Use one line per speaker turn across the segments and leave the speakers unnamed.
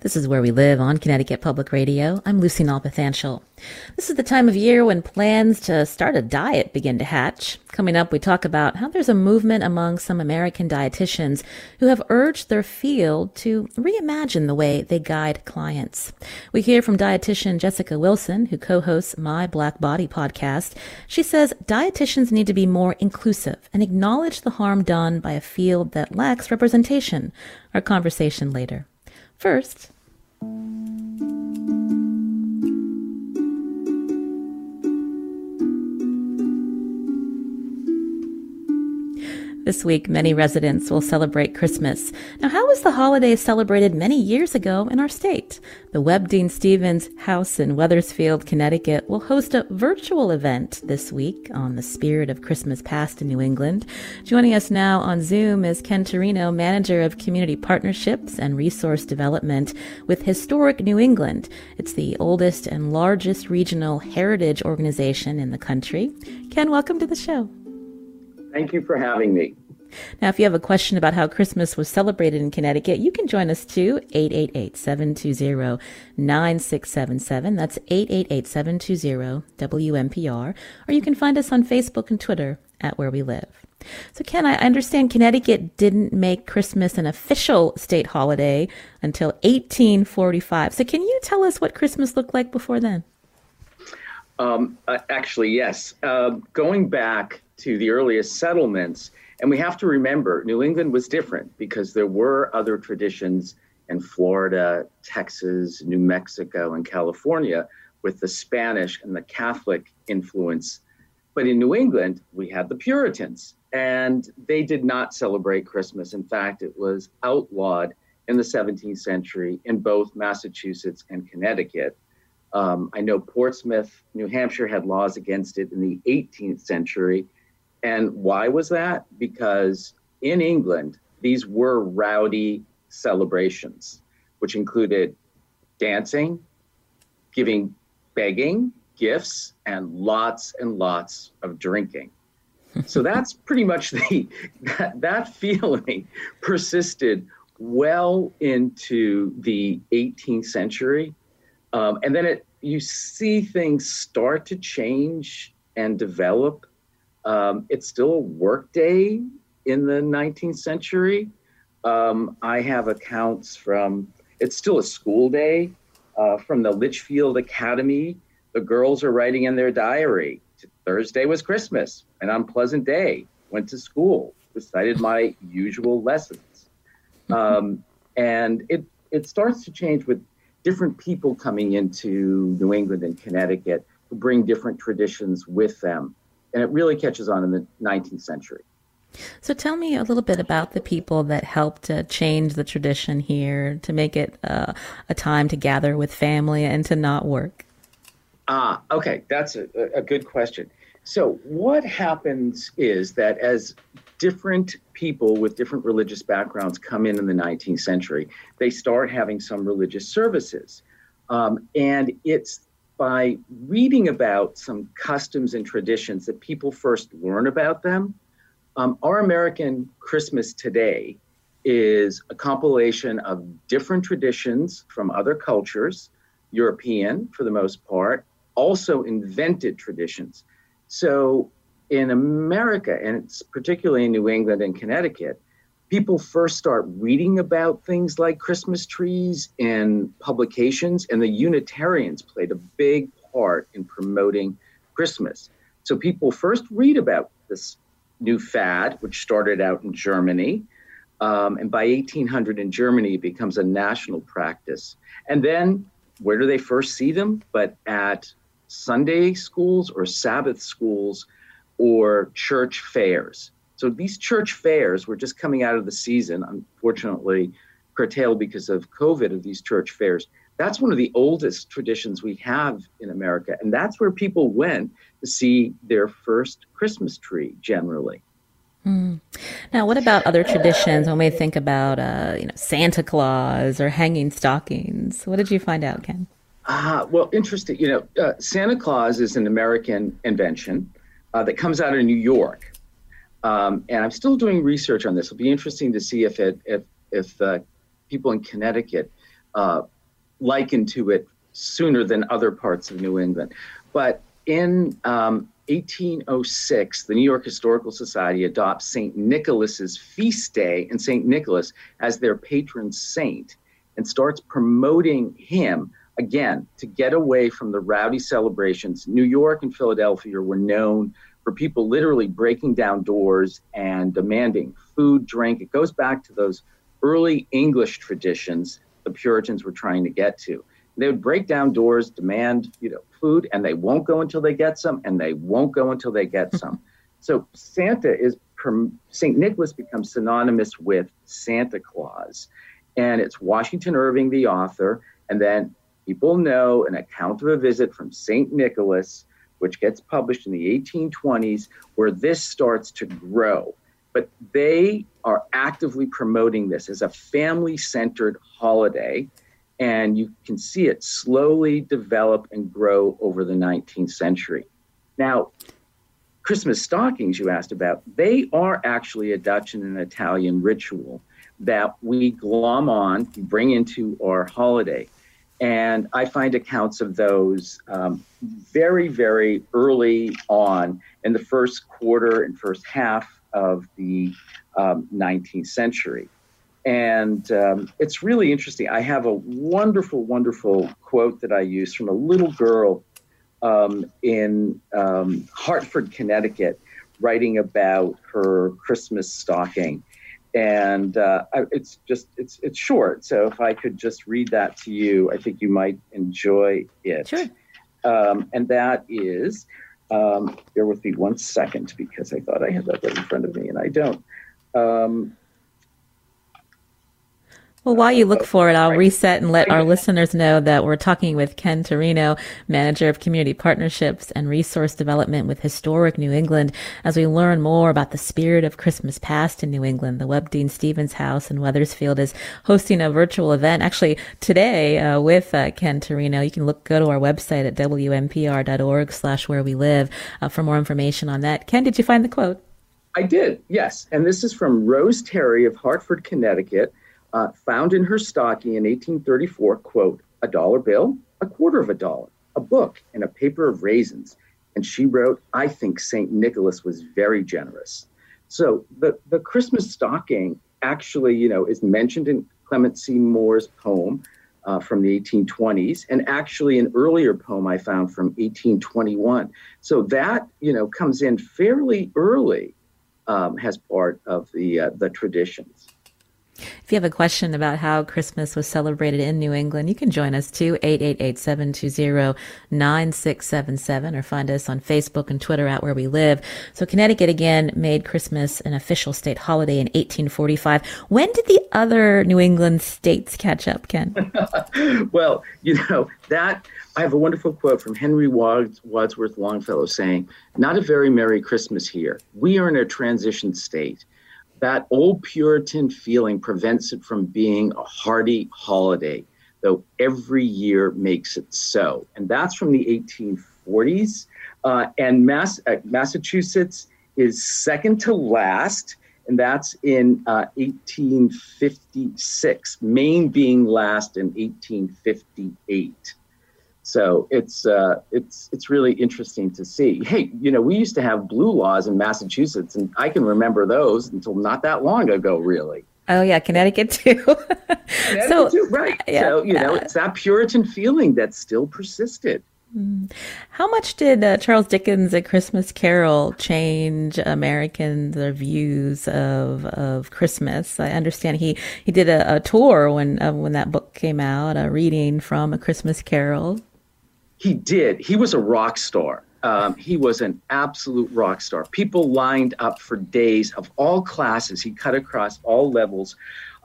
This is Where We Live on Connecticut Public Radio. I'm Lucy Nalpathanchel. This is the time of year when plans to start a diet begin to hatch. Coming up, we talk about how there's a movement among some American dietitians who have urged their field to reimagine the way they guide clients. We hear from dietitian Jessica Wilson, who co-hosts My Black Body podcast. She says dietitians need to be more inclusive and acknowledge the harm done by a field that lacks representation. Our conversation later. First, This week, many residents will celebrate Christmas. Now, how was the holiday celebrated many years ago in our state? The Webb Deane Stevens House in Wethersfield, Connecticut will host a virtual event this week on the spirit of Christmas past in New England. Joining us now on Zoom is Ken Turino, Manager of Community Partnerships and Resource Development with Historic New England. It's the oldest and largest regional heritage organization in the country. Ken, welcome to the show.
Thank you for having me.
Now, if you have a question about how Christmas was celebrated in Connecticut, you can join us too, 888-720-9677. That's 888-720-WNPR. Or you can find us on Facebook and Twitter at Where We Live. So, Ken, I understand Connecticut didn't make Christmas an official state holiday until 1845. So, can you tell us what Christmas looked like before then?
Um, uh, actually, yes. Uh, going back to the earliest settlements. And we have to remember, New England was different because there were other traditions in Florida, Texas, New Mexico, and California with the Spanish and the Catholic influence. But in New England, we had the Puritans, and they did not celebrate Christmas. In fact, it was outlawed in the 17th century in both Massachusetts and Connecticut. Um, I know Portsmouth, New Hampshire had laws against it in the 18th century. And why was that? Because in England, these were rowdy celebrations, which included dancing, giving, begging, gifts, and lots and lots of drinking. so that's pretty much the that, that feeling persisted well into the 18th century, um, and then it you see things start to change and develop um, it's still a work day in the 19th century. Um, I have accounts from, it's still a school day uh, from the Litchfield Academy. The girls are writing in their diary. Thursday was Christmas, an unpleasant day. Went to school, recited my usual lessons. Um, and it, it starts to change with different people coming into New England and Connecticut who bring different traditions with them and it really catches on in the 19th century.
So tell me a little bit about the people that helped to change the tradition here to make it uh, a time to gather with family and to not work.
Ah, okay, that's a, a good question. So what happens is that as different people with different religious backgrounds come in in the 19th century, they start having some religious services. Um, and it's by reading about some customs and traditions that people first learn about them. Um, our American Christmas today is a compilation of different traditions from other cultures, European for the most part, also invented traditions. So in America, and it's particularly in New England and Connecticut, people first start reading about things like Christmas trees in publications, and the Unitarians played a big part in promoting Christmas. So people first read about this new fad, which started out in Germany. Um, and by 1800 in Germany, it becomes a national practice. And then where do they first see them? But at Sunday schools or Sabbath schools or church fairs. So these church fairs were just coming out of the season, unfortunately curtailed because of COVID of these church fairs. that's one of the oldest traditions we have in America. And that's where people went to see their first Christmas tree generally.
Mm. Now, what about other traditions when we think about, uh, you know, Santa Claus or hanging stockings? What did you find out, Ken?
Ah, well, interesting. You know, uh, Santa Claus is an American invention uh, that comes out of New York, um, and I'm still doing research on this. It'll be interesting to see if it if if uh, people in Connecticut uh, liken to it sooner than other parts of New England. But in um, 1806, the New York Historical Society adopts St. Nicholas's feast day and St. Nicholas as their patron saint and starts promoting him again to get away from the rowdy celebrations. New York and Philadelphia were known for people literally breaking down doors and demanding food, drink. It goes back to those early English traditions the Puritans were trying to get to. They would break down doors, demand, you know, food, and they won't go until they get some, and they won't go until they get some. so Santa is St. Nicholas becomes synonymous with Santa Claus, and it's Washington Irving, the author, and then people know an account of a visit from St. Nicholas, which gets published in the 1820s, where this starts to grow. But they are actively promoting this as a family centered holiday and you can see it slowly develop and grow over the 19th century. Now, Christmas stockings, you asked about, they are actually a Dutch and an Italian ritual that we glom on, bring into our holiday. And I find accounts of those um, very, very early on in the first quarter and first half of the um, 19th century. And um, it's really interesting. I have a wonderful, wonderful quote that I use from a little girl um, in um, Hartford, Connecticut, writing about her Christmas stocking. And uh, it's just it's it's short. So if I could just read that to you, I think you might enjoy it.
Sure.
Um, and that is, um, bear with me one second because I thought I had that right in front of me and I don't. Um,
well, while you look for it, I'll reset and let our listeners know that we're talking with Ken Turino, Manager of Community Partnerships and Resource Development with Historic New England, as we learn more about the spirit of Christmas past in New England. The Webb Deane Stevens House in Wethersfield is hosting a virtual event actually today uh, with uh, Ken Turino. You can look go to our website at wnpr.org slash where we live uh, for more information on that. Ken, did you find the quote?
I did, yes. And this is from Rose Terry of Hartford, Connecticut uh, found in her stocking in 1834, quote, a dollar bill, a quarter of a dollar, a book, and a paper of raisins. And she wrote, I think St. Nicholas was very generous. So the, the Christmas stocking actually, you know, is mentioned in Clement C. Moore's poem uh, from the 1820s, and actually an earlier poem I found from 1821. So that, you know, comes in fairly early um, as part of the uh, the traditions.
If you have a question about how Christmas was celebrated in New England, you can join us too, 888-720-9677 or find us on Facebook and Twitter at Where We Live. So Connecticut again made Christmas an official state holiday in 1845. When did the other New England states catch up, Ken?
well, you know, that I have a wonderful quote from Henry Wadsworth Longfellow saying, Not a very Merry Christmas here. We are in a transition state that old Puritan feeling prevents it from being a hearty holiday, though every year makes it so. And that's from the 1840s. Uh, and Mass- uh, Massachusetts is second to last, and that's in uh, 1856, Maine being last in 1858. So it's uh, it's it's really interesting to see. Hey, you know, we used to have blue laws in Massachusetts, and I can remember those until not that long ago, really.
Oh yeah, Connecticut too.
Connecticut so too, right? Yeah, so you know, it's that Puritan feeling that still persisted.
Mm. How much did uh, Charles Dickens' A Christmas Carol change Americans' views of of Christmas? I understand he, he did a, a tour when uh, when that book came out, a reading from A Christmas Carol.
He did. He was a rock star. Um, he was an absolute rock star. People lined up for days of all classes. He cut across all levels.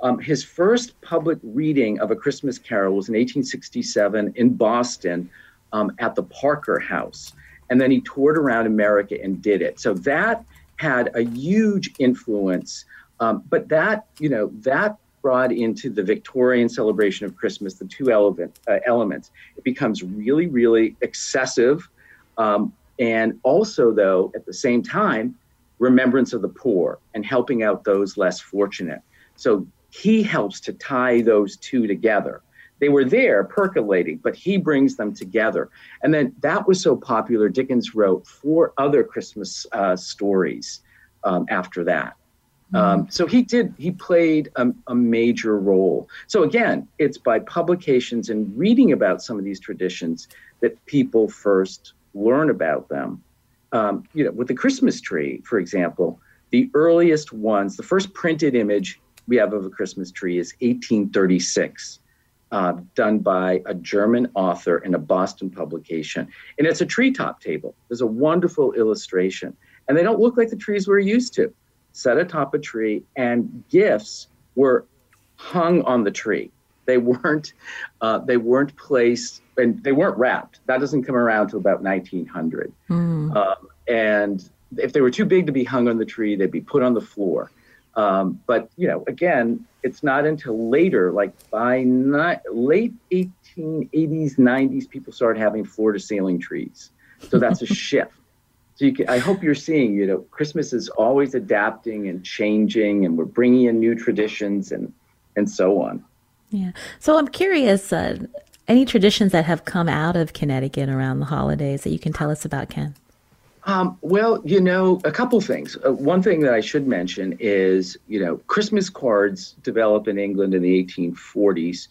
Um, his first public reading of A Christmas Carol was in 1867 in Boston um, at the Parker House. And then he toured around America and did it. So that had a huge influence. Um, but that, you know, that brought into the Victorian celebration of Christmas the two element, uh, elements. It becomes really, really excessive. Um, and also, though, at the same time, remembrance of the poor and helping out those less fortunate. So he helps to tie those two together. They were there percolating, but he brings them together. And then that was so popular, Dickens wrote four other Christmas uh, stories um, after that. Mm-hmm. Um, so he did, he played a, a, major role. So again, it's by publications and reading about some of these traditions that people first learn about them. Um, you know, with the Christmas tree, for example, the earliest ones, the first printed image we have of a Christmas tree is 1836, uh, done by a German author in a Boston publication. And it's a treetop table. There's a wonderful illustration. And they don't look like the trees we're used to. Set atop a tree, and gifts were hung on the tree. They weren't, uh, they weren't placed, and they weren't wrapped. That doesn't come around till about 1900. Mm. Um, and if they were too big to be hung on the tree, they'd be put on the floor. Um, but you know, again, it's not until later, like by not, late 1880s, 90s, people started having floor to ceiling trees. So that's a shift. So you can, I hope you're seeing, you know, Christmas is always adapting and changing, and we're bringing in new traditions and and so on.
Yeah. So I'm curious, uh, any traditions that have come out of Connecticut around the holidays that you can tell us about, Ken?
Um, well, you know, a couple things. Uh, one thing that I should mention is, you know, Christmas cards developed in England in the 1840s.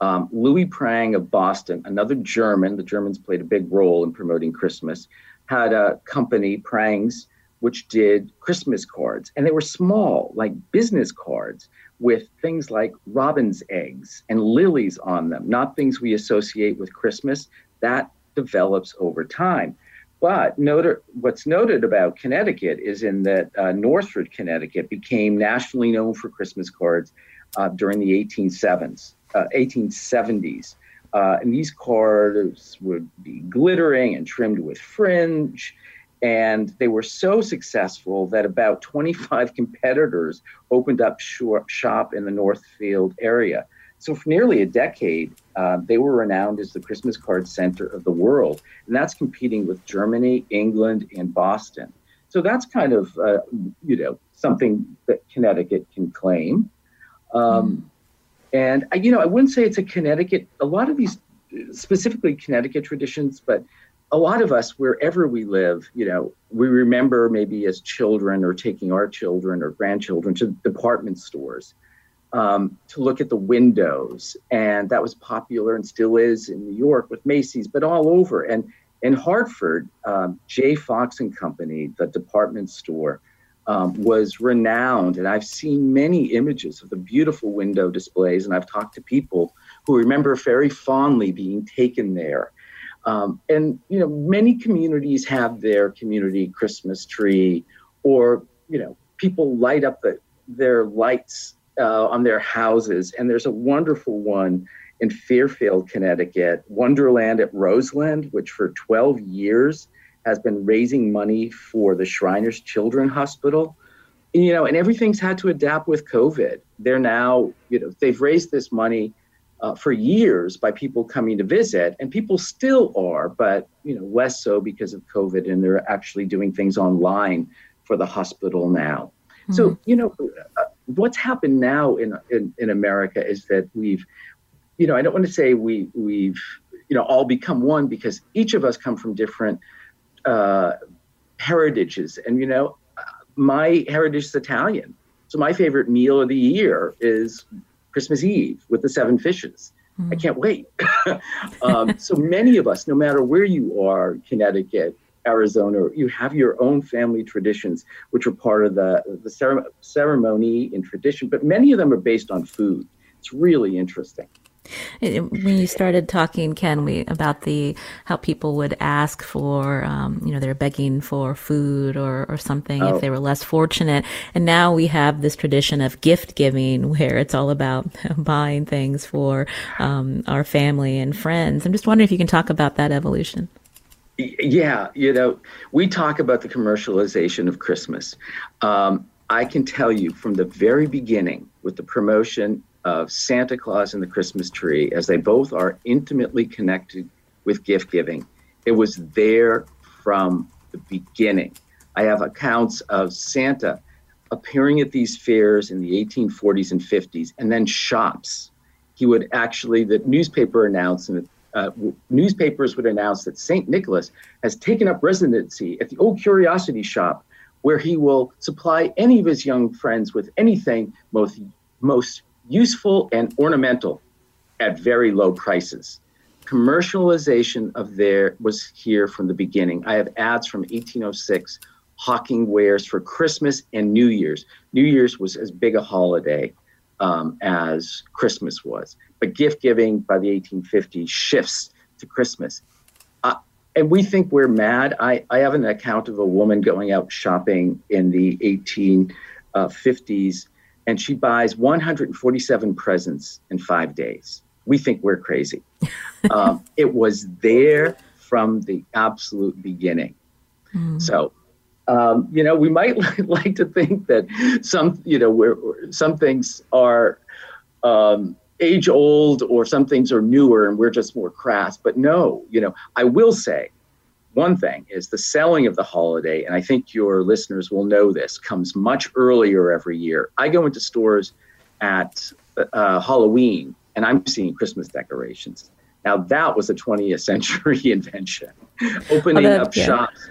Um, Louis Prang of Boston, another German, the Germans played a big role in promoting Christmas, had a company, Prang's, which did Christmas cards. And they were small, like business cards, with things like robin's eggs and lilies on them, not things we associate with Christmas. That develops over time. But note, what's noted about Connecticut is in that uh, Northford, Connecticut became nationally known for Christmas cards uh, during the 1870s. Uh, 1870s. Uh, and these cards would be glittering and trimmed with fringe. And they were so successful that about 25 competitors opened up shop in the Northfield area. So for nearly a decade, uh, they were renowned as the Christmas card center of the world, and that's competing with Germany, England, and Boston. So that's kind of uh, you know something that Connecticut can claim. Um, mm. And I, you know, I wouldn't say it's a Connecticut. A lot of these, specifically Connecticut traditions, but a lot of us, wherever we live, you know, we remember maybe as children or taking our children or grandchildren to department stores um, to look at the windows. And that was popular and still is in New York with Macy's, but all over. And in Hartford, um, G. Fox and Company, the department store, um, was renowned. And I've seen many images of the beautiful window displays, and I've talked to people who remember very fondly being taken there. Um, and you know, many communities have their community Christmas tree, or you know, people light up the, their lights uh, on their houses. And there's a wonderful one in Fairfield, Connecticut, Wonderland at Roseland, which for 12 years has been raising money for the Shriners Children Hospital. You know, and everything's had to adapt with COVID. They're now, you know, they've raised this money uh, for years by people coming to visit, and people still are, but you know, less so because of COVID, and they're actually doing things online for the hospital now. Mm-hmm. So, you know, uh, what's happened now in, in, in America is that we've, you know, I don't want to say we we've, you know, all become one because each of us come from different uh, heritages, and you know, my heritage is Italian, so my favorite meal of the year is Christmas Eve with the seven fishes. Mm. I can't wait. um, so many of us, no matter where you are, Connecticut, Arizona, you have your own family traditions, which are part of the, the ceremony and tradition, but many of them are based on food. It's really interesting.
When you started talking, Ken, we about the how people would ask for, um, you know, they're begging for food or or something oh. if they were less fortunate, and now we have this tradition of gift giving where it's all about buying things for um, our family and friends. I'm just wondering if you can talk about that evolution.
Yeah, you know, we talk about the commercialization of Christmas. Um, I can tell you from the very beginning with the promotion of Santa Claus and the Christmas tree, as they both are intimately connected with gift giving. It was there from the beginning. I have accounts of Santa appearing at these fairs in the 1840s and 50s, and then shops. He would actually, the newspaper announcement, uh, newspapers would announce that St. Nicholas has taken up residency at the Old Curiosity Shop, where he will supply any of his young friends with anything most, most useful and ornamental at very low prices. Commercialization of there was here from the beginning. I have ads from 1806 hawking wares for Christmas and New Year's. New Year's was as big a holiday um, as Christmas was, but gift giving by the 1850s shifts to Christmas. Uh, and we think we're mad. I, I have an account of a woman going out shopping in the 1850s and she buys 147 presents in five days. We think we're crazy. um, it was there from the absolute beginning. Mm. So, um, you know, we might like to think that some, you know, where some things are um, age old or some things are newer and we're just more crass. But no, you know, I will say one thing is the selling of the holiday, and I think your listeners will know this, comes much earlier every year. I go into stores at uh, Halloween and I'm seeing Christmas decorations. Now, that was a 20th century invention. Opening oh, up yeah. shops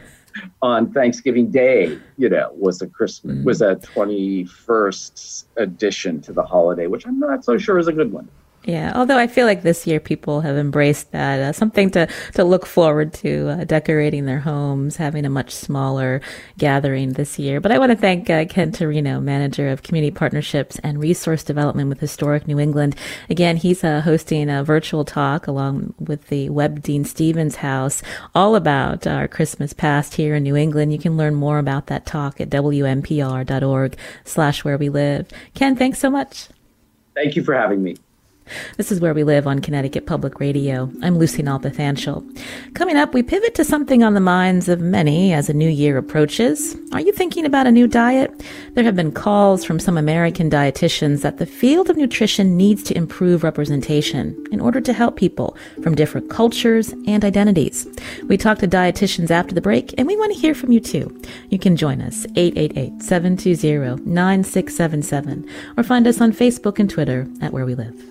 on Thanksgiving Day, you know, was a Christmas mm. was a 21st addition to the holiday, which I'm not so sure is a good one.
Yeah, although I feel like this year people have embraced that uh, something to to look forward to, uh, decorating their homes, having a much smaller gathering this year. But I want to thank uh, Ken Turino, manager of community partnerships and resource development with Historic New England. Again, he's uh, hosting a virtual talk along with the Webb Deane Stevens House, all about our Christmas past here in New England. You can learn more about that talk at wnpr.org/slash where we live. Ken, thanks so much.
Thank you for having me.
This is Where We Live on Connecticut Public Radio. I'm Lucy Nalpathanchel. Coming up, we pivot to something on the minds of many as a new year approaches. Are you thinking about a new diet? There have been calls from some American dietitians that the field of nutrition needs to improve representation in order to help people from different cultures and identities. We talk to dietitians after the break, and we want to hear from you too. You can join us 888-720-9677 or find us on Facebook and Twitter at Where We Live.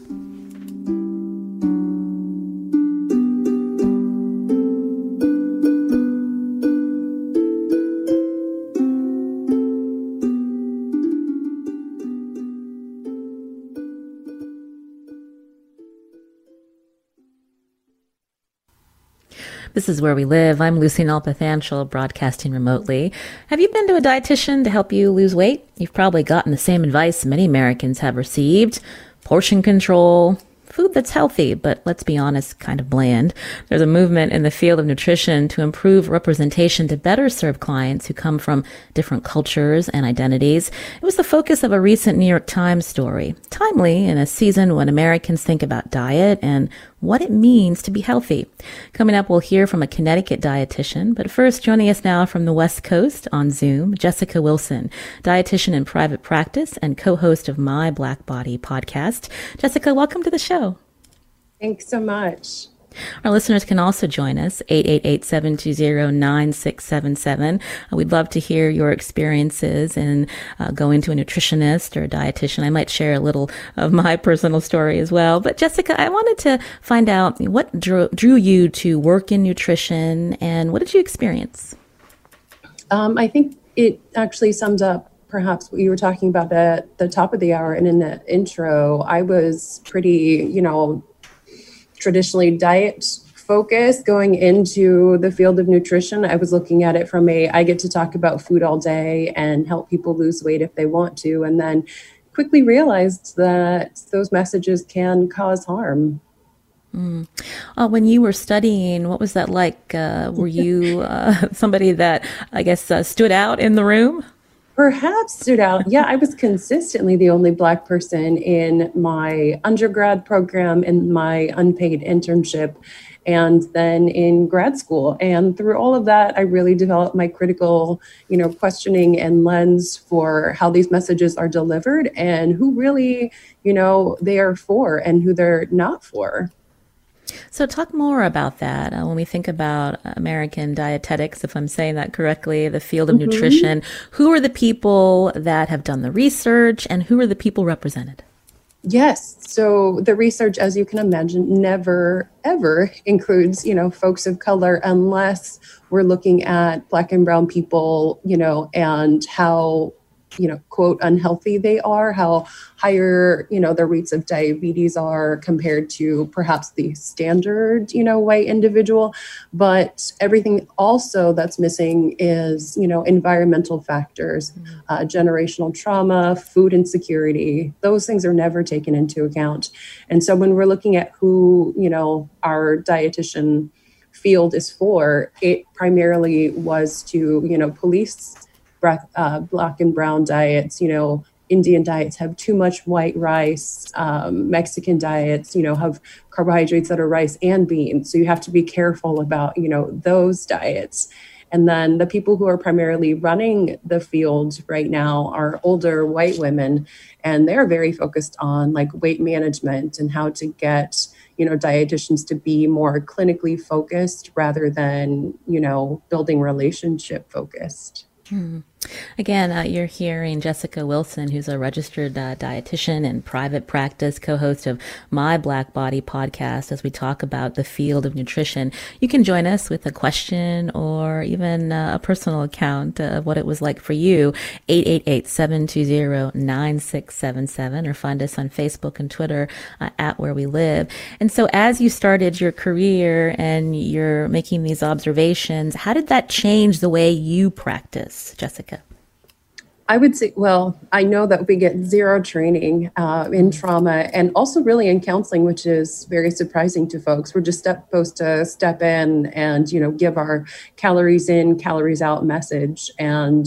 This is Where We Live. I'm Lucy Nalpathanchel, broadcasting remotely. Have you been to a dietitian to help you lose weight? You've probably gotten the same advice many Americans have received. Portion control, food that's healthy, but let's be honest, kind of bland. There's a movement in the field of nutrition to improve representation to better serve clients who come from different cultures and identities. It was the focus of a recent New York Times story. Timely in a season when Americans think about diet and what it means to be healthy. Coming up, we'll hear from a Connecticut dietitian, but first joining us now from the West Coast on Zoom, Jessica Wilson, dietitian in private practice and co-host of My Black Body podcast. Jessica, welcome to the show.
Thanks so much.
Our listeners can also join us, 888-720-9677. Uh, we'd love to hear your experiences in uh, going to a nutritionist or a dietitian. I might share a little of my personal story as well. But Jessica, I wanted to find out what drew, drew you to work in nutrition and what did you experience?
Um, I think it actually sums up perhaps what you were talking about at the top of the hour and in the intro. I was pretty, you know, traditionally diet focused going into the field of nutrition. I was looking at it from a I get to talk about food all day and help people lose weight if they want to. And then quickly realized that those messages can cause harm.
Mm. Uh, when you were studying, what was that like? Uh, were you uh, somebody that I guess uh, stood out in the room?
Perhaps stood out. Yeah, I was consistently the only Black person in my undergrad program and my unpaid internship, and then in grad school. And through all of that, I really developed my critical, you know, questioning and lens for how these messages are delivered and who really, you know, they are for and who they're not for.
So, talk more about that uh, when we think about American dietetics, if I'm saying that correctly, the field of mm-hmm. nutrition. Who are the people that have done the research and who are the people represented?
Yes. So the research, as you can imagine, never ever includes, you know, folks of color unless we're looking at black and brown people, you know, and how you know quote unhealthy they are how higher you know the rates of diabetes are compared to perhaps the standard you know white individual. But everything also that's missing is you know environmental factors mm-hmm. uh, generational trauma food insecurity. Those things are never taken into account. And so when we're looking at who you know our dietitian field is for it primarily was to you know police uh, black and brown diets, you know, Indian diets have too much white rice. Um, Mexican diets, you know, have carbohydrates that are rice and beans. So you have to be careful about, you know, those diets. And then the people who are primarily running the field right now are older white women, and they're very focused on like weight management and how to get, you know, dietitians to be more clinically focused rather than, you know, building relationship focused.
Hmm. Again, uh, you're hearing Jessica Wilson, who's a registered uh, dietitian and private practice co-host of My Black Body podcast, as we talk about the field of nutrition. You can join us with a question or even uh, a personal account of what it was like for you. 888-720-9677 or find us on Facebook and Twitter uh, at Where We Live. And so as you started your career and you're making these observations, how did that change the way you practice, Jessica?
I would say, well, I know that we get zero training uh, in trauma and also really in counseling, which is very surprising to folks. We're just step, supposed to step in and, you know, give our calories in, calories out message. And,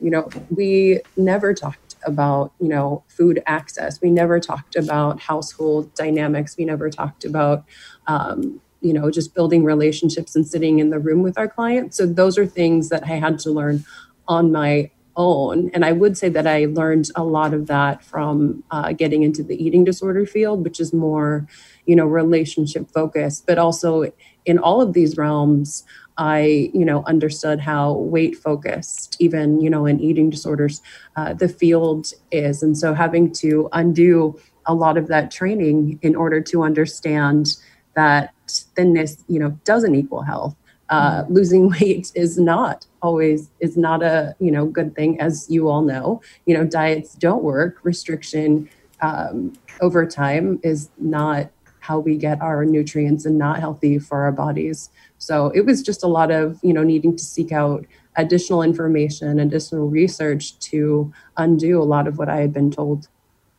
you know, we never talked about, you know, food access. We never talked about household dynamics. We never talked about, um, you know, just building relationships and sitting in the room with our clients. So those are things that I had to learn on my own. And I would say that I learned a lot of that from uh, getting into the eating disorder field, which is more, you know, relationship focused, but also in all of these realms. I, you know, understood how weight focused, even, you know, in eating disorders, uh, the field is. And so having to undo a lot of that training in order to understand that thinness, you know, doesn't equal health uh, losing weight is not always is not a you know good thing as you all know. You know diets don't work. Restriction um, over time is not how we get our nutrients and not healthy for our bodies. So it was just a lot of you know needing to seek out additional information additional research to undo a lot of what i had been told.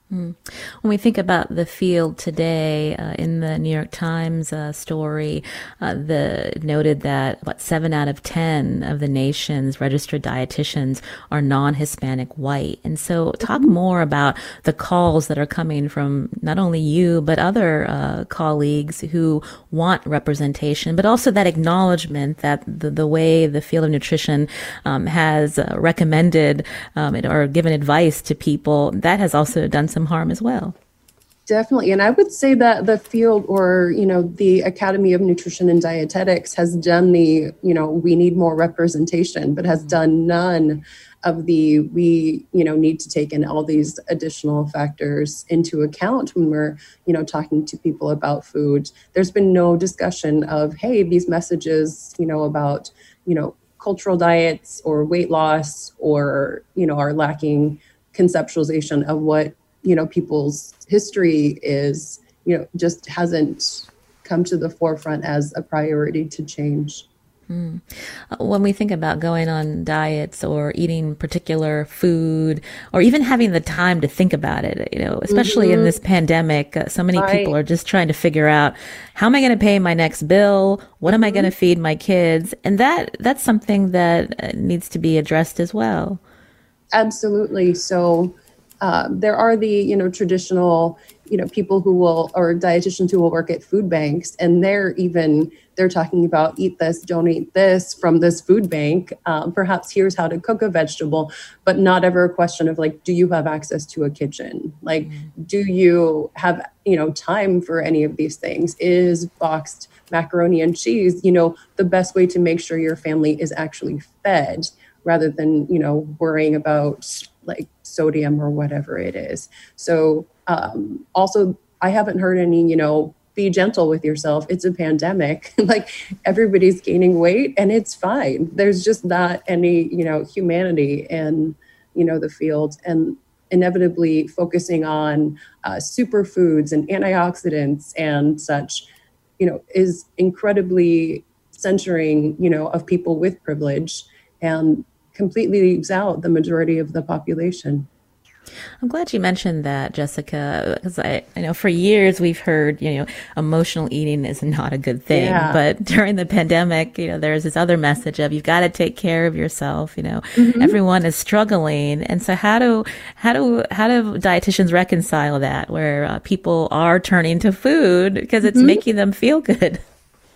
When we think about the field today, uh, in the New York Times uh, story, uh, the noted that about seven out of ten of the nation's registered dietitians are non-Hispanic white. And so, talk mm-hmm. more about the calls that are coming from not only you but other uh, colleagues who want representation, but also that acknowledgement that the, the way the field of nutrition um, has uh, recommended um, or given advice to people that has also done some harm as well.
Definitely. And I would say that the field or, you know, the Academy of Nutrition and Dietetics has done the, you know, we need more representation, but has done none of the we, you know, need to take in all these additional factors into account when we're, you know, talking to people about food. There's been no discussion of, hey, these messages, you know, about, you know, cultural diets or weight loss or, you know, are lacking conceptualization of what you know people's history is you know just hasn't come to the forefront as a priority to change
Mm. When we think about going on diets or eating particular food or even having the time to think about it, you know, especially mm-hmm. in this pandemic, uh, so many right. people are just trying to figure out how am I going to pay my next bill? What mm-hmm. am I going to mm-hmm. feed my kids? And that that's something that uh, needs to be addressed as well.
Absolutely. So um, there are the you know traditional you know people who will or dietitians who will work at food banks and they're even they're talking about eat this don't eat this from this food bank. Um, perhaps here's how to cook a vegetable but not ever a question of like do you have access to a kitchen? Like mm-hmm. do you have you know time for any of these things? Is boxed macaroni and cheese you know the best way to make sure your family is actually fed rather than you know worrying about like sodium or whatever it is. So um, also, I haven't heard any, you know, be gentle with yourself. It's a pandemic. like everybody's gaining weight and it's fine. There's just not any, you know, humanity in, you know, the field. And inevitably focusing on uh, superfoods and antioxidants and such, you know, is incredibly censoring, you know, of people with privilege. And completely leaves out the majority of the population.
I'm glad you mentioned that, Jessica, because I, I know for years we've heard, you know, emotional eating is not a good thing. Yeah. But during the pandemic, you know, there's this other message of you've got to take care of yourself. You know, mm-hmm. everyone is struggling, and so how do how do how do dietitians reconcile that, where uh, people are turning to food because it's mm-hmm. making them feel good?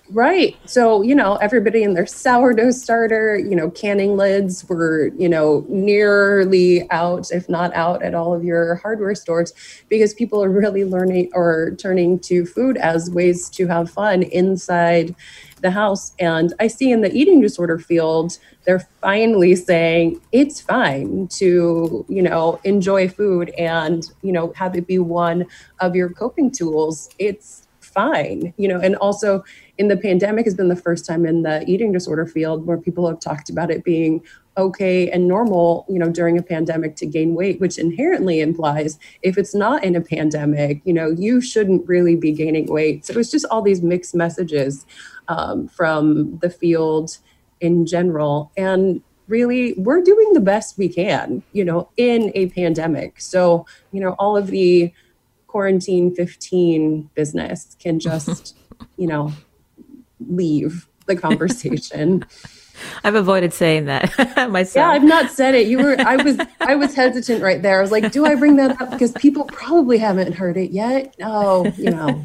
Right. So, you know, everybody in their sourdough starter, you know, canning lids were, you know, nearly out, if not out at all of your hardware stores because people are really learning or turning to food as ways to have fun inside the house. And I see in the eating disorder field, they're finally saying it's fine to, you know, enjoy food and, you know, have it be one of your coping tools. It's fine, you know, and also, in the pandemic has been the first time in the eating disorder field where people have talked about it being okay and normal, you know, during a pandemic to gain weight, which inherently implies if it's not in a pandemic, you know, you shouldn't really be gaining weight. So it's just all these mixed messages um, from the field in general. And really, we're doing the best we can, you know, in a pandemic. So, you know, all of the quarantine 15 business can just, you know, leave the conversation.
I've avoided saying that myself.
Yeah, I've not said it. You were I was I was hesitant right there. I was like, do I bring that up because people probably haven't heard it yet? Oh, you know.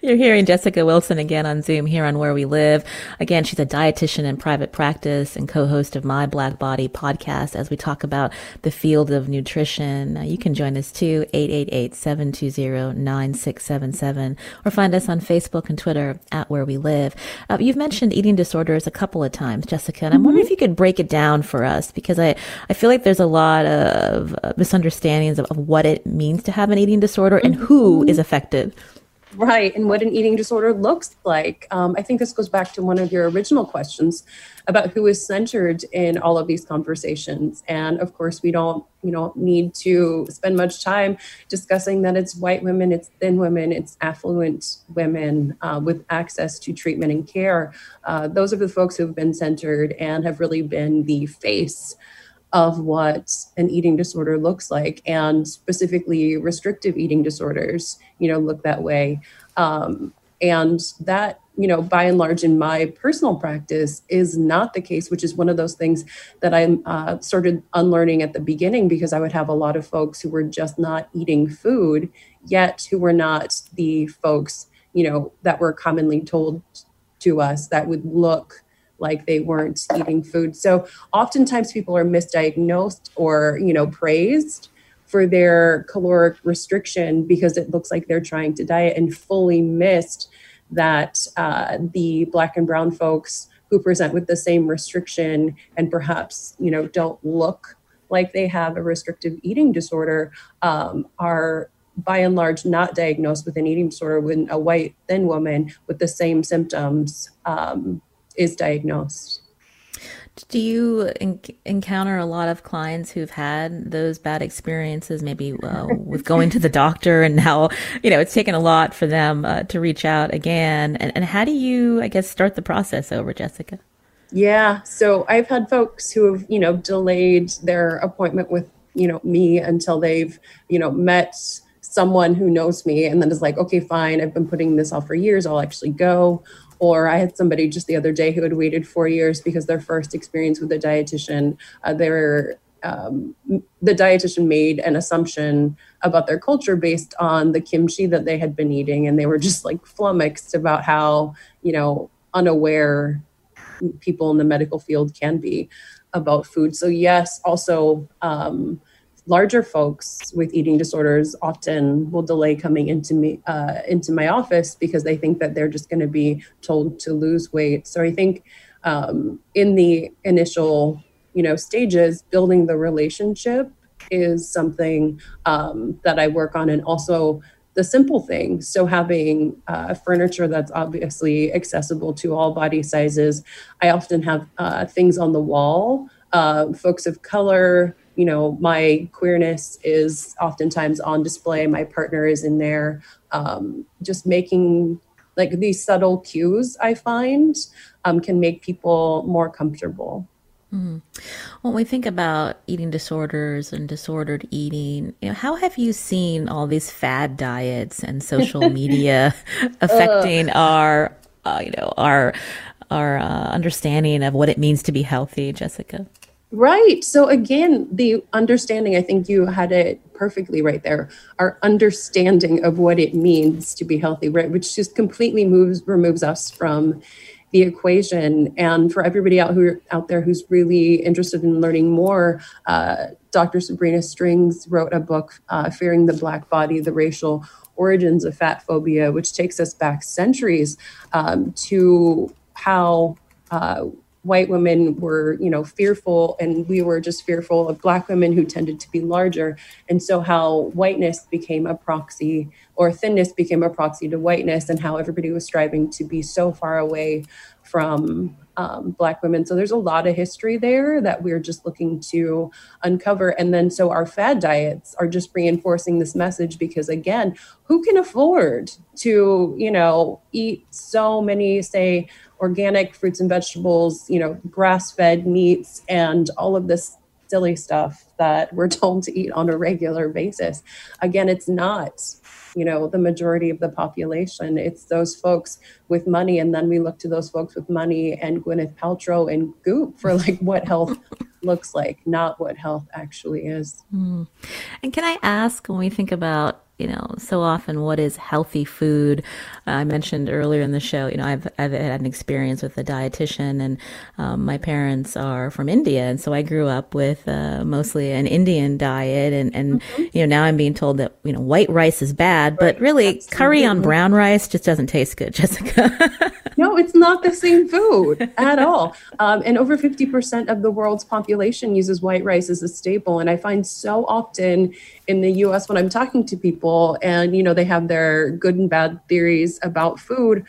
You're hearing Jessica Wilson again on Zoom here on Where We Live. Again, she's a dietitian in private practice and co-host of My Black Body podcast as we talk about the field of nutrition. you can join us too, 888-720-9677 or find us on Facebook and Twitter at Where We Live. Uh, you've mentioned eating disorders a couple of times, Jessica, and I'm mm-hmm. wondering if you could break it down for us because I, I feel like there's a lot of uh, misunderstandings of, of, what it means to have an eating disorder mm-hmm. and who is affected.
Right, and what an eating disorder looks like. Um, I think this goes back to one of your original questions about who is centered in all of these conversations. And of course, we don't, you know, need to spend much time discussing that it's white women, it's thin women, it's affluent women uh, with access to treatment and care. Uh, those are the folks who have been centered and have really been the face of what an eating disorder looks like and specifically restrictive eating disorders you know look that way. Um, and that you know by and large in my personal practice is not the case which is one of those things that i uh, started unlearning at the beginning because i would have a lot of folks who were just not eating food yet who were not the folks you know that were commonly told to us that would look like they weren't eating food. So oftentimes people are misdiagnosed or, you know, praised for their caloric restriction because it looks like they're trying to diet and fully missed that uh, the black and brown folks who present with the same restriction and perhaps you know don't look like they have a restrictive eating disorder um, are by and large not diagnosed with an eating disorder when a white thin woman with the same symptoms um, is diagnosed.
Do you en- encounter a lot of clients who've had those bad experiences, maybe uh, with going to the doctor, and now you know it's taken a lot for them uh, to reach out again? And, and how do you, I guess, start the process over, Jessica?
Yeah, so I've had folks who have you know delayed their appointment with you know me until they've you know met someone who knows me and then is like okay fine i've been putting this off for years i'll actually go or I had somebody just the other day who had waited four years because their first experience with a dietitian, uh, their um, the dietitian made an assumption about their culture based on the kimchi that they had been eating, and they were just like flummoxed about how you know unaware people in the medical field can be about food. So yes, also um, larger folks with eating disorders often will delay coming into me uh, into my office because they think that they're just going to be told to lose weight. So I think um, in the initial you know stages, building the relationship is something um, that I work on, and also the simple things. So having uh, furniture that's obviously accessible to all body sizes. I often have uh, things on the wall. Uh, folks of color, you know, my queerness is oftentimes on display. My partner is in there. Um, just making like these subtle cues, I find, um, can make people more comfortable.
Mm. When we think about eating disorders and disordered eating, you know, how have you seen all these fad diets and social media affecting our, uh, you know, our our uh, understanding of what it means to be healthy, Jessica?
Right. So again, the understanding, I think you had it perfectly right there. Our understanding of what it means to be healthy, right, which just completely moves removes us from the equation. And for everybody out who out there who's really interested in learning more, uh, Dr. Sabrina Strings wrote a book, uh, "Fearing the Black Body: The Racial Origins of Fat Phobia," which takes us back centuries um, to how. Uh, white women were you know fearful and we were just fearful of black women who tended to be larger. And so how whiteness became a proxy or thinness became a proxy to whiteness and how everybody was striving to be so far away from um, black women. So there's a lot of history there that we're just looking to uncover. And then so our fad diets are just reinforcing this message because again who can afford to you know eat so many say organic fruits and vegetables, you know, grass fed meats, and all of this silly stuff that we're told to eat on a regular basis. Again, it's not, you know, the majority of the population. It's those folks with money. And then we look to those folks with money and Gwyneth Paltrow and Goop for like what health looks like, not what health actually is.
Mm. And can I ask when we think about you know, so often what is healthy food? I mentioned earlier in the show, you know, I've, I've had an experience with a dietitian and um, my parents are from India. And so I grew up with uh, mostly an Indian diet. And, and mm-hmm. you know, now I'm being told that, you know, white rice is bad, right. but really Absolutely. curry on brown rice just doesn't taste good, Jessica.
No, it's not the same food at all. Um, and over 50% of the world's population uses white rice as a staple. And I find so often in the US when I'm talking to people and you know they have their good and bad theories about food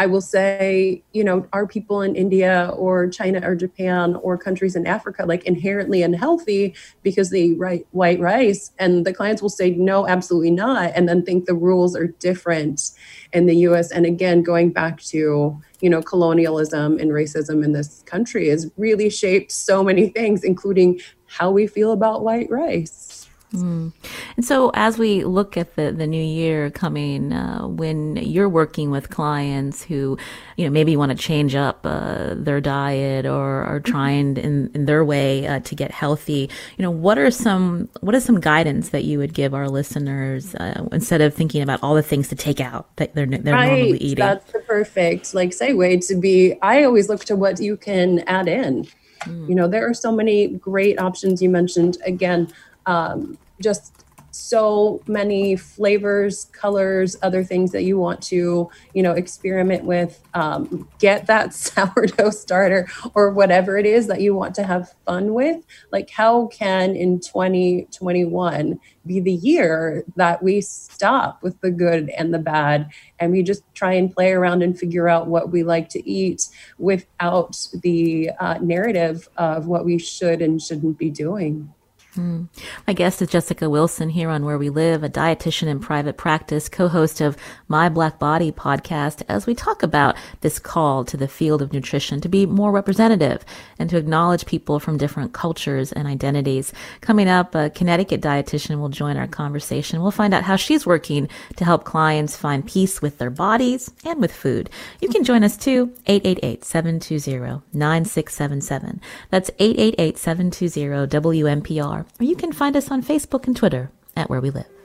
I will say, you know, are people in India or China or Japan or countries in Africa like inherently unhealthy because they eat white rice? And the clients will say, no, absolutely not. And then think the rules are different in the US. And again, going back to, you know, colonialism and racism in this country has really shaped so many things, including how we feel about white rice.
Mm. And so, as we look at the, the new year coming, uh, when you're working with clients who, you know, maybe want to change up uh, their diet or are mm-hmm. trying in, in their way uh, to get healthy, you know, what are some what is some guidance that you would give our listeners uh, instead of thinking about all the things to take out that they're they're right. normally eating?
That's the perfect like segue to be. I always look to what you can add in. Mm. You know, there are so many great options you mentioned again um, just so many flavors, colors, other things that you want to, you know, experiment with. Um, get that sourdough starter or whatever it is that you want to have fun with. Like, how can in 2021 be the year that we stop with the good and the bad and we just try and play around and figure out what we like to eat without the uh, narrative of what we should and shouldn't be doing?
Mm. My guest is Jessica Wilson here on Where We Live, a dietitian in private practice, co-host of My Black Body podcast, as we talk about this call to the field of nutrition to be more representative and to acknowledge people from different cultures and identities. Coming up, a Connecticut dietitian will join our conversation. We'll find out how she's working to help clients find peace with their bodies and with food. You can join us too, 888-720-9677. That's 888-720-WNPR or you can find us on Facebook and Twitter at Where We Live.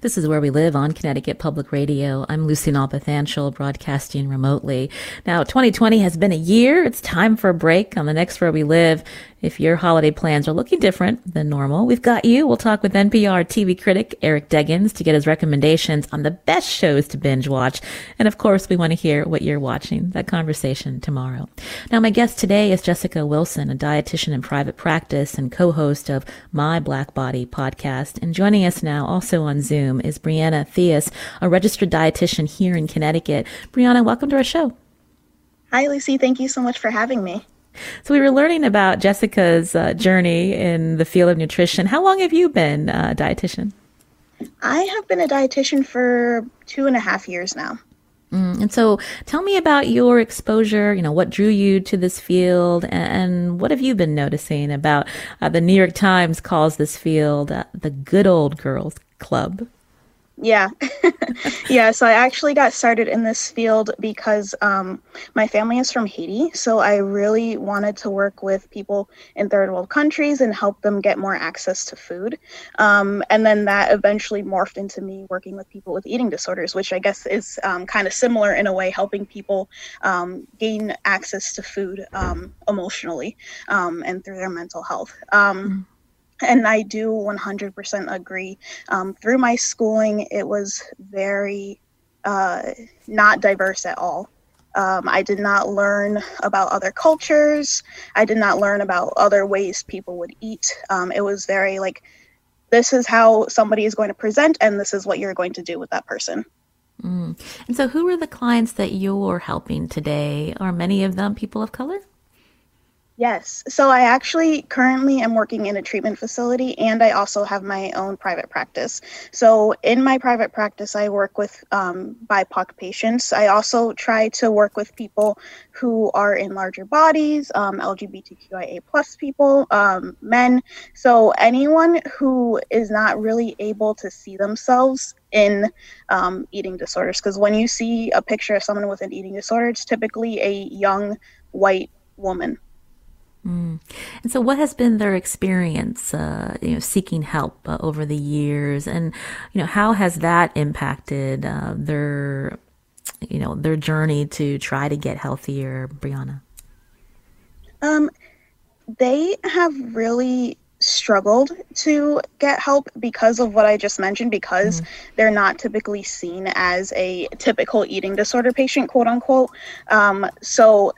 This is Where We Live on Connecticut Public Radio. I'm Lucy Nalpathanchel, broadcasting remotely. Now, 2020 has been a year. It's time for a break on the next Where We Live. If your holiday plans are looking different than normal, we've got you. We'll talk with NPR TV critic Eric Deggans to get his recommendations on the best shows to binge watch. And of course, we want to hear what you're watching. That conversation tomorrow. Now, my guest today is Jessica Wilson, a dietitian in private practice and co-host of My Black Body podcast. And joining us now, also on Zoom, is Brianna Theus, a registered dietitian here in Connecticut. Brianna, welcome to our show.
Hi, Lucy. Thank you so much for having me.
So we were learning about Jessica's uh, journey in the field of nutrition. How long have you been a dietitian?
I have been a dietitian for two and a half years now.
Mm, and so tell me about your exposure, you know, what drew you to this field and, and what have you been noticing about uh, the New York Times calls this field uh, the good old girls club?
Yeah. yeah. So I actually got started in this field because um, my family is from Haiti. So I really wanted to work with people in third world countries and help them get more access to food. Um, and then that eventually morphed into me working with people with eating disorders, which I guess is um, kind of similar in a way, helping people um, gain access to food um, emotionally um, and through their mental health. Mm-hmm and I do 100% agree. Um, through my schooling, it was very uh, not diverse at all. Um, I did not learn about other cultures. I did not learn about other ways people would eat. Um, it was very like, this is how somebody is going to present, and this is what you're going to do with that person.
Mm. And so, who are the clients that you're helping today? Are many of them people of color?
Yes. So I actually currently am working in a treatment facility and I also have my own private practice. So in my private practice, I work with um, BIPOC patients. I also try to work with people who are in larger bodies, um, LGBTQIA plus people, um, men. So anyone who is not really able to see themselves in um, eating disorders. Because when you see a picture of someone with an eating disorder, it's typically a young white woman.
Mm. And so, what has been their experience, uh, you know, seeking help uh, over the years, and you know, how has that impacted uh, their, you know, their journey to try to get healthier, Brianna?
Um, they have really struggled to get help because of what I just mentioned, because mm. they're not typically seen as a typical eating disorder patient, quote unquote. Um, so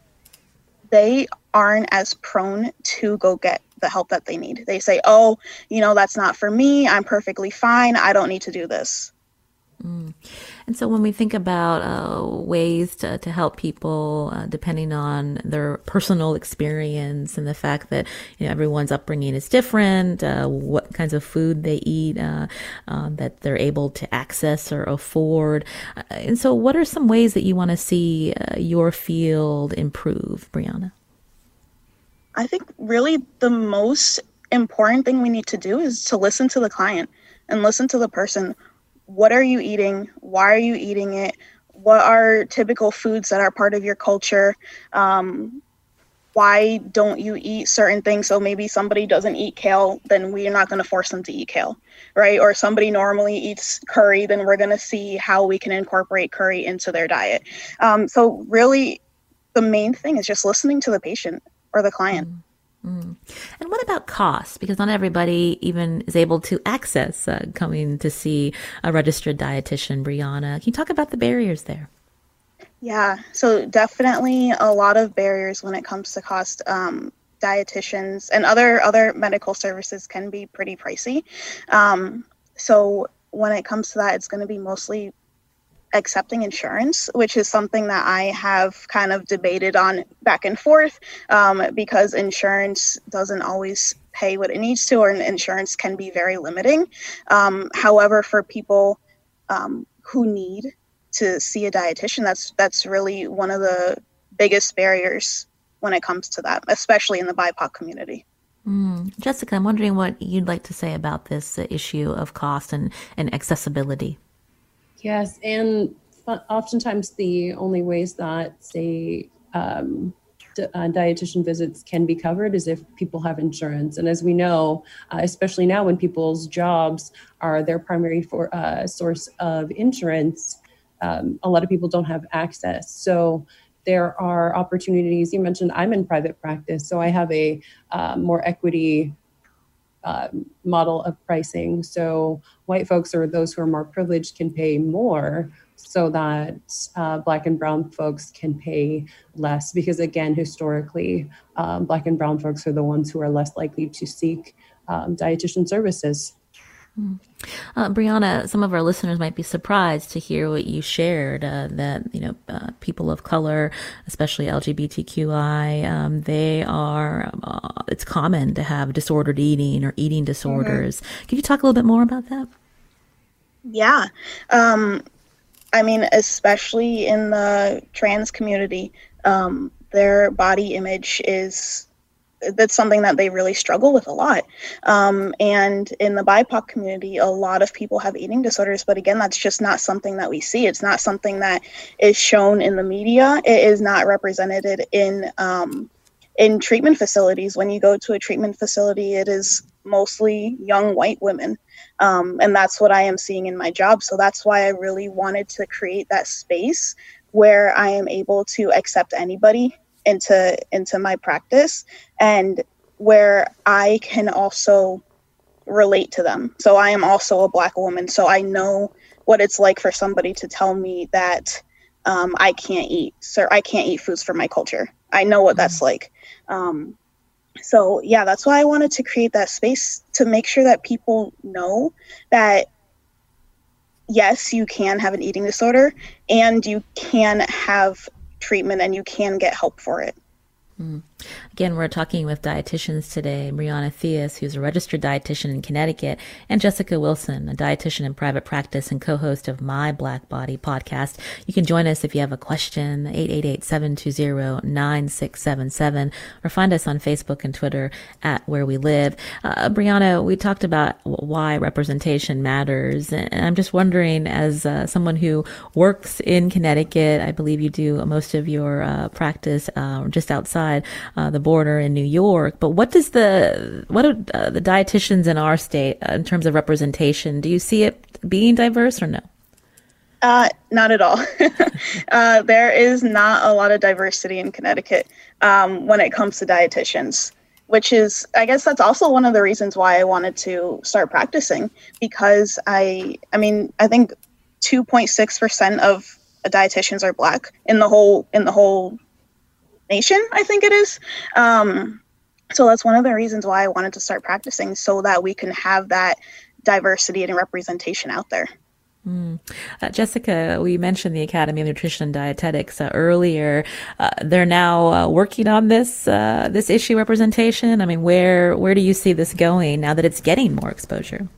they aren't as prone to go get the help that they need. They say, oh, you know, that's not for me. I'm perfectly fine. I don't need to do this.
Mm. And so when we think about uh, ways to, to help people, uh, depending on their personal experience and the fact that you know everyone's upbringing is different, uh, what kinds of food they eat, uh, um, that they're able to access or afford, uh, and so what are some ways that you want to see uh, your field improve, Brianna?
I think really the most important thing we need to do is to listen to the client and listen to the person. What are you eating? Why are you eating it? What are typical foods that are part of your culture? Um, why don't you eat certain things? So maybe somebody doesn't eat kale, then we're not going to force them to eat kale, right? Or somebody normally eats curry, then we're going to see how we can incorporate curry into their diet. Um, so, really, the main thing is just listening to the patient or the client. Mm.
Mm. And what about cost? Because not everybody even is able to access uh, coming to see a registered dietitian, Brianna. Can you talk about the barriers there?
Yeah, so definitely a lot of barriers when it comes to cost. Um, dietitians and other other medical services can be pretty pricey. Um, so when it comes to that, it's going to be mostly accepting insurance, which is something that I have kind of debated on back and forth um, because insurance doesn't always pay what it needs to, or insurance can be very limiting. Um, however, for people um, who need to see a dietitian, that's that's really one of the biggest barriers when it comes to that, especially in the BIPOC community.
Mm. Jessica, I'm wondering what you'd like to say about this issue of cost and, and accessibility.
Yes, and oftentimes the only ways that, say, um, uh, dietitian visits can be covered is if people have insurance. And as we know, uh, especially now when people's jobs are their primary for, uh, source of insurance, um, a lot of people don't have access. So there are opportunities. You mentioned I'm in private practice, so I have a uh, more equity uh, model of pricing. So white folks or those who are more privileged can pay more so that uh, black and brown folks can pay less because again historically um, black and brown folks are the ones who are less likely to seek um, dietitian services
uh, Brianna, some of our listeners might be surprised to hear what you shared. Uh, that you know, uh, people of color, especially LGBTQI, um, they are. Uh, it's common to have disordered eating or eating disorders. Mm-hmm. Can you talk a little bit more about that?
Yeah, um, I mean, especially in the trans community, um, their body image is that's something that they really struggle with a lot. Um, and in the BIPOC community, a lot of people have eating disorders, but again, that's just not something that we see. It's not something that is shown in the media. It is not represented in um, in treatment facilities. When you go to a treatment facility, it is mostly young white women. Um, and that's what I am seeing in my job. So that's why I really wanted to create that space where I am able to accept anybody into into my practice and where I can also relate to them. So I am also a black woman, so I know what it's like for somebody to tell me that um, I can't eat, sir, I can't eat foods from my culture. I know what that's mm-hmm. like. Um, so yeah, that's why I wanted to create that space to make sure that people know that yes, you can have an eating disorder and you can have treatment and you can get help for it.
Mm. Again, we're talking with dietitians today, Brianna Theus, who's a registered dietitian in Connecticut, and Jessica Wilson, a dietitian in private practice and co-host of My Black Body podcast. You can join us if you have a question, 888-720-9677, or find us on Facebook and Twitter at Where We Live. Uh, Brianna, we talked about why representation matters, and I'm just wondering, as uh, someone who works in Connecticut, I believe you do most of your uh, practice uh, just outside uh, the border in New York. But what does the what do uh, the dietitians in our state uh, in terms of representation? Do you see it being diverse or no?
Uh, not at all. uh, there is not a lot of diversity in Connecticut um, when it comes to dietitians, which is, I guess, that's also one of the reasons why I wanted to start practicing because I, I mean, I think 2.6 percent of dietitians are black in the whole in the whole nation, I think it is. Um, so that's one of the reasons why I wanted to start practicing so that we can have that diversity and representation out there.
Mm. Uh, Jessica, we mentioned the Academy of Nutrition and Dietetics uh, earlier. Uh, they're now uh, working on this uh, this issue representation. I mean, where where do you see this going now that it's getting more exposure?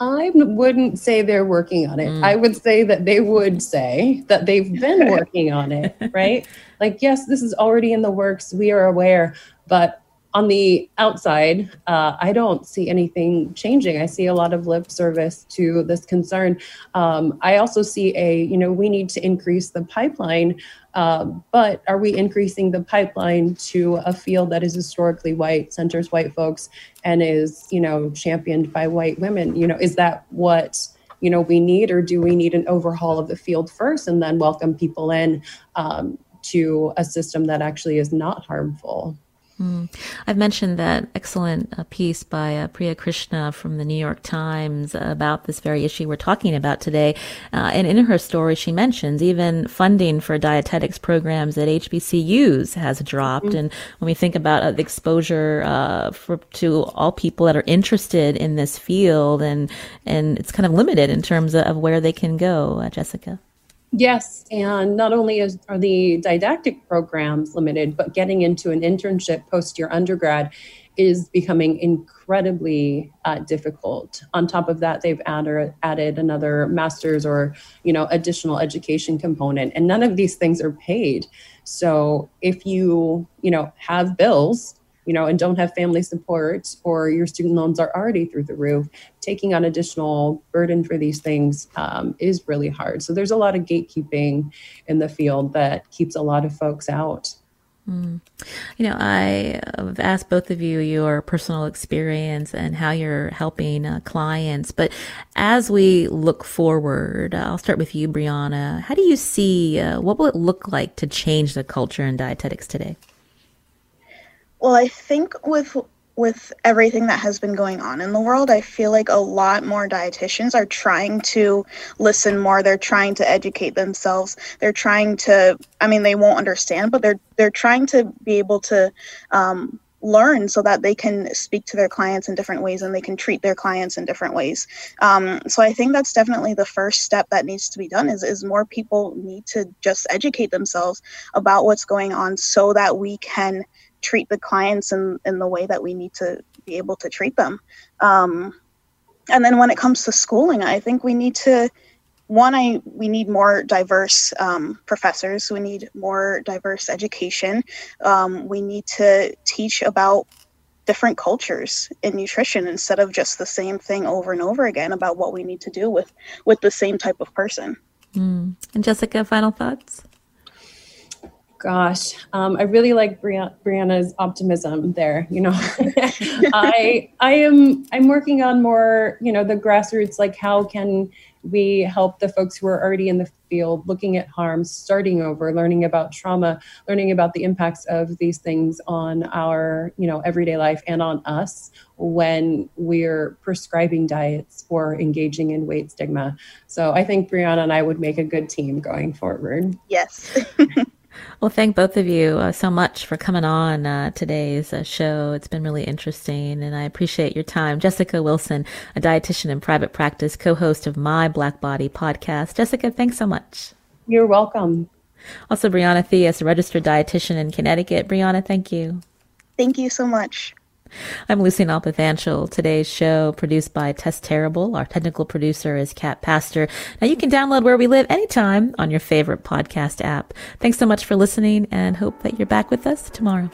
I wouldn't say they're working on it. Mm. I would say that they would say that they've been working on it, right? Like, yes, this is already in the works. We are aware, but on the outside, uh, I don't see anything changing. I see a lot of lip service to this concern. Um, I also see a, you know, we need to increase the pipeline, uh, but are we increasing the pipeline to a field that is historically white, centers white folks, and is, you know, championed by white women? You know, is that what you know we need, or do we need an overhaul of the field first and then welcome people in um, to a system that actually is not harmful?
Mm. I've mentioned that excellent uh, piece by uh, Priya Krishna from the New York Times about this very issue we're talking about today. Uh, and in her story, she mentions even funding for dietetics programs at HBCUs has dropped. Mm-hmm. And when we think about uh, the exposure uh, for to all people that are interested in this field, and and it's kind of limited in terms of, of where they can go, uh, Jessica.
Yes, and not only is, are the didactic programs limited, but getting into an internship post your undergrad is becoming incredibly uh, difficult. On top of that, they've added, added another master's or you know additional education component, and none of these things are paid. So if you you know have bills you know, and don't have family support or your student loans are already through the roof, taking on additional burden for these things um, is really hard. So there's a lot of gatekeeping in the field that keeps a lot of folks out.
Mm. You know, I have asked both of you your personal experience and how you're helping uh, clients. But as we look forward, I'll start with you, Brianna. How do you see uh, what will it look like to change the culture in dietetics today?
Well, I think with with everything that has been going on in the world, I feel like a lot more dietitians are trying to listen more. They're trying to educate themselves. They're trying to. I mean, they won't understand, but they're they're trying to be able to um, learn so that they can speak to their clients in different ways and they can treat their clients in different ways. Um, so I think that's definitely the first step that needs to be done is, is more people need to just educate themselves about what's going on so that we can treat the clients in, in the way that we need to be able to treat them. Um, and then when it comes to schooling, I think we need to one, I we need more diverse um, professors. We need more diverse education. Um, we need to teach about different cultures in nutrition instead of just the same thing over and over again about what we need to do with with the same type of person.
Mm. And Jessica, final thoughts?
Gosh, um, I really like Brianna's optimism there. You know, I I am I'm working on more. You know, the grassroots. Like, how can we help the folks who are already in the field, looking at harm starting over, learning about trauma, learning about the impacts of these things on our you know everyday life and on us when we're prescribing diets or engaging in weight stigma. So I think Brianna and I would make a good team going forward.
Yes.
Well, thank both of you uh, so much for coming on uh, today's uh, show. It's been really interesting, and I appreciate your time. Jessica Wilson, a dietitian in private practice, co host of My Black Body podcast. Jessica, thanks so much.
You're welcome.
Also, Brianna Theus, a registered dietitian in Connecticut. Brianna, thank you.
Thank you so much.
I'm Lucy Nalpathanchel. Today's show produced by Tess Terrible. Our technical producer is Kat Pastor. Now you can download Where We Live anytime on your favorite podcast app. Thanks so much for listening and hope that you're back with us tomorrow.